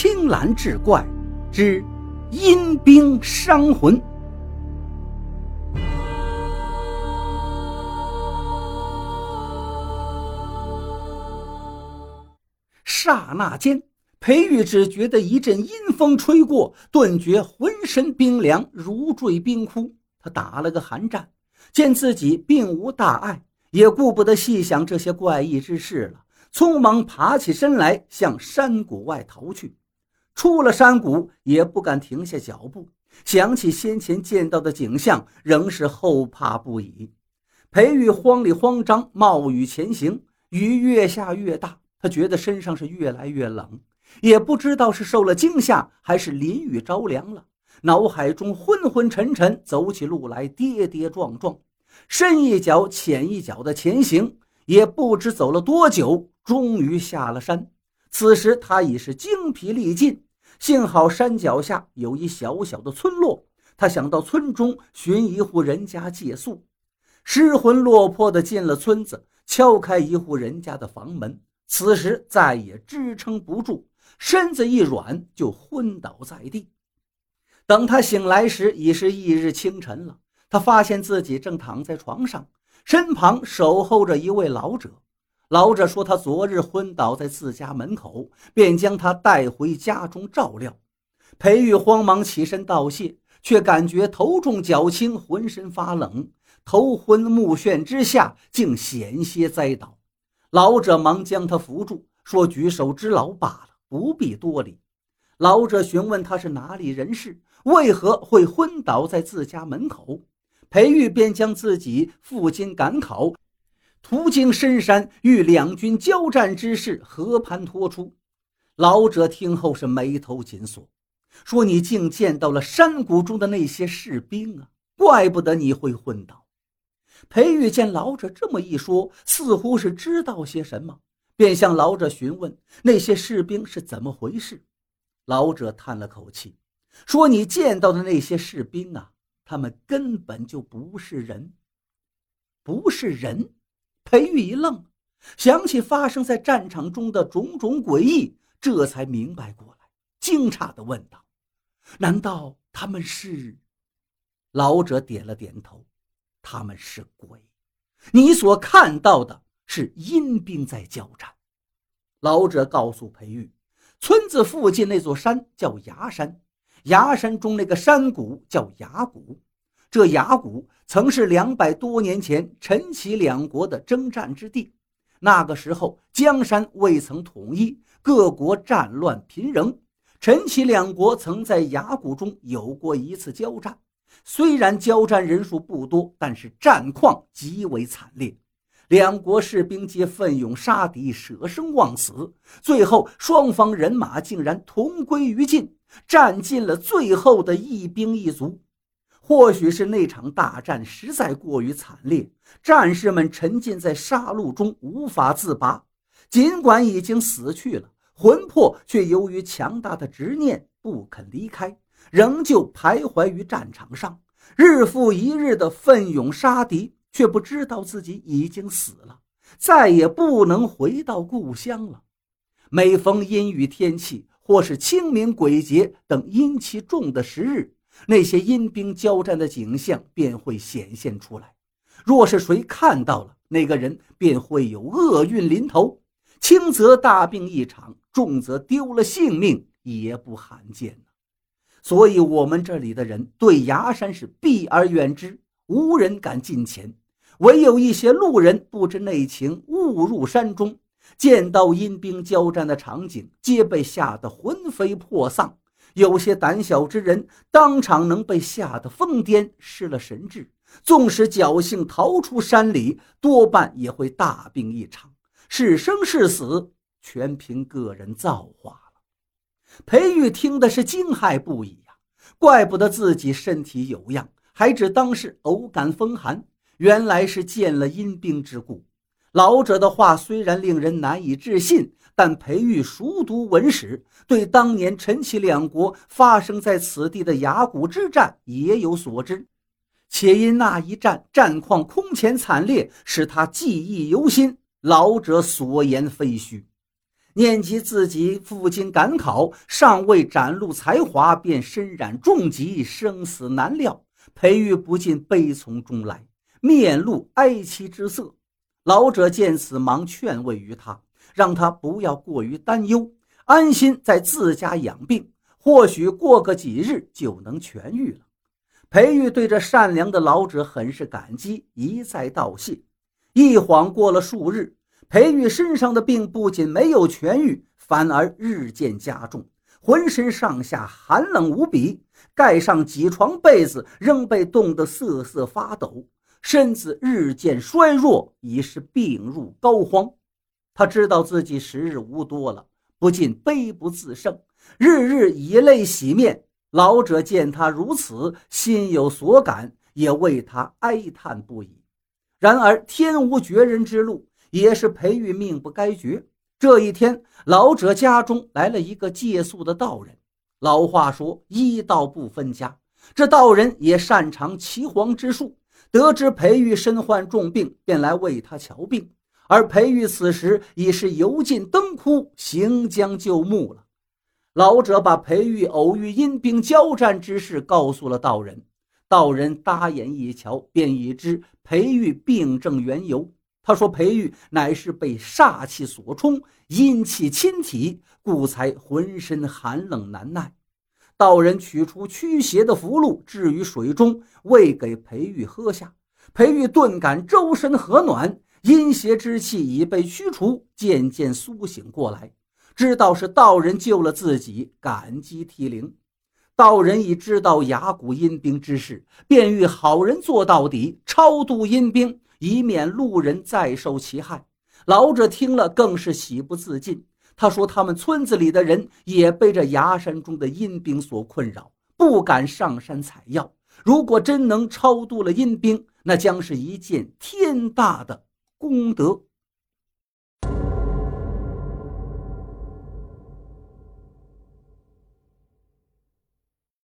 青蓝志怪之阴兵伤魂。刹那间，裴玉只觉得一阵阴风吹过，顿觉浑身冰凉，如坠冰窟。他打了个寒战，见自己并无大碍，也顾不得细想这些怪异之事了。匆忙爬起身来，向山谷外逃去。出了山谷，也不敢停下脚步。想起先前见到的景象，仍是后怕不已。裴玉慌里慌张，冒雨前行。雨越下越大，他觉得身上是越来越冷，也不知道是受了惊吓，还是淋雨着凉了。脑海中昏昏沉沉，走起路来跌跌撞撞，深一脚浅一脚的前行，也不知走了多久。终于下了山，此时他已是精疲力尽。幸好山脚下有一小小的村落，他想到村中寻一户人家借宿。失魂落魄地进了村子，敲开一户人家的房门。此时再也支撑不住，身子一软就昏倒在地。等他醒来时，已是翌日清晨了。他发现自己正躺在床上，身旁守候着一位老者。老者说：“他昨日昏倒在自家门口，便将他带回家中照料。”裴玉慌忙起身道谢，却感觉头重脚轻，浑身发冷，头昏目眩之下，竟险些栽倒。老者忙将他扶住，说：“举手之劳罢了，不必多礼。”老者询问他是哪里人士，为何会昏倒在自家门口。裴玉便将自己赴京赶考。途经深山，与两军交战之事和盘托出。老者听后是眉头紧锁，说：“你竟见到了山谷中的那些士兵啊！怪不得你会昏倒。”裴玉见老者这么一说，似乎是知道些什么，便向老者询问那些士兵是怎么回事。老者叹了口气，说：“你见到的那些士兵啊，他们根本就不是人，不是人。”裴玉一愣，想起发生在战场中的种种诡异，这才明白过来，惊诧地问道：“难道他们是？”老者点了点头：“他们是鬼，你所看到的是阴兵在交战。”老者告诉裴玉：“村子附近那座山叫崖山，崖山中那个山谷叫崖谷。”这崖谷曾是两百多年前陈齐两国的征战之地。那个时候，江山未曾统一，各国战乱频仍。陈齐两国曾在崖谷中有过一次交战，虽然交战人数不多，但是战况极为惨烈。两国士兵皆奋勇杀敌，舍生忘死，最后双方人马竟然同归于尽，战尽了最后的一兵一卒。或许是那场大战实在过于惨烈，战士们沉浸在杀戮中无法自拔。尽管已经死去了，魂魄却由于强大的执念不肯离开，仍旧徘徊于战场上，日复一日的奋勇杀敌，却不知道自己已经死了，再也不能回到故乡了。每逢阴雨天气，或是清明鬼节等阴气重的时日。那些阴兵交战的景象便会显现出来。若是谁看到了，那个人便会有厄运临头，轻则大病一场，重则丢了性命，也不罕见呢。所以，我们这里的人对崖山是避而远之，无人敢近前。唯有一些路人不知内情，误入山中，见到阴兵交战的场景，皆被吓得魂飞魄丧。有些胆小之人，当场能被吓得疯癫，失了神智；纵使侥幸逃出山里，多半也会大病一场，是生是死，全凭个人造化了。裴玉听的是惊骇不已呀，怪不得自己身体有恙，还只当是偶感风寒，原来是见了阴兵之故。老者的话虽然令人难以置信。但裴玉熟读文史，对当年陈齐两国发生在此地的崖谷之战也有所知，且因那一战战况空前惨烈，使他记忆犹新。老者所言非虚。念及自己父亲赶考，尚未展露才华，便身染重疾，生死难料。裴玉不禁悲从中来，面露哀戚之色。老者见此，忙劝慰于他，让他不要过于担忧，安心在自家养病，或许过个几日就能痊愈了。裴玉对这善良的老者很是感激，一再道谢。一晃过了数日，裴玉身上的病不仅没有痊愈，反而日渐加重，浑身上下寒冷无比，盖上几床被子仍被冻得瑟瑟发抖，身子日渐衰弱，已是病入膏肓。他知道自己时日无多了，不禁悲不自胜，日日以泪洗面。老者见他如此，心有所感，也为他哀叹不已。然而天无绝人之路，也是裴玉命不该绝。这一天，老者家中来了一个借宿的道人。老话说医道不分家，这道人也擅长岐黄之术。得知裴玉身患重病，便来为他瞧病。而裴玉此时已是油尽灯枯，行将就木了。老者把裴玉偶遇阴兵交战之事告诉了道人，道人搭眼一瞧，便已知裴玉病症缘由。他说：“裴玉乃是被煞气所冲，阴气侵体，故才浑身寒冷难耐。”道人取出驱邪的符箓，置于水中，喂给裴玉喝下。裴玉顿感周身和暖，阴邪之气已被驱除，渐渐苏醒过来。知道是道人救了自己，感激涕零。道人已知道崖谷阴兵之事，便欲好人做到底，超度阴兵，以免路人再受其害。老者听了更是喜不自禁。他说：“他们村子里的人也被这崖山中的阴兵所困扰，不敢上山采药。如果真能超度了阴兵，那将是一件天大的功德。”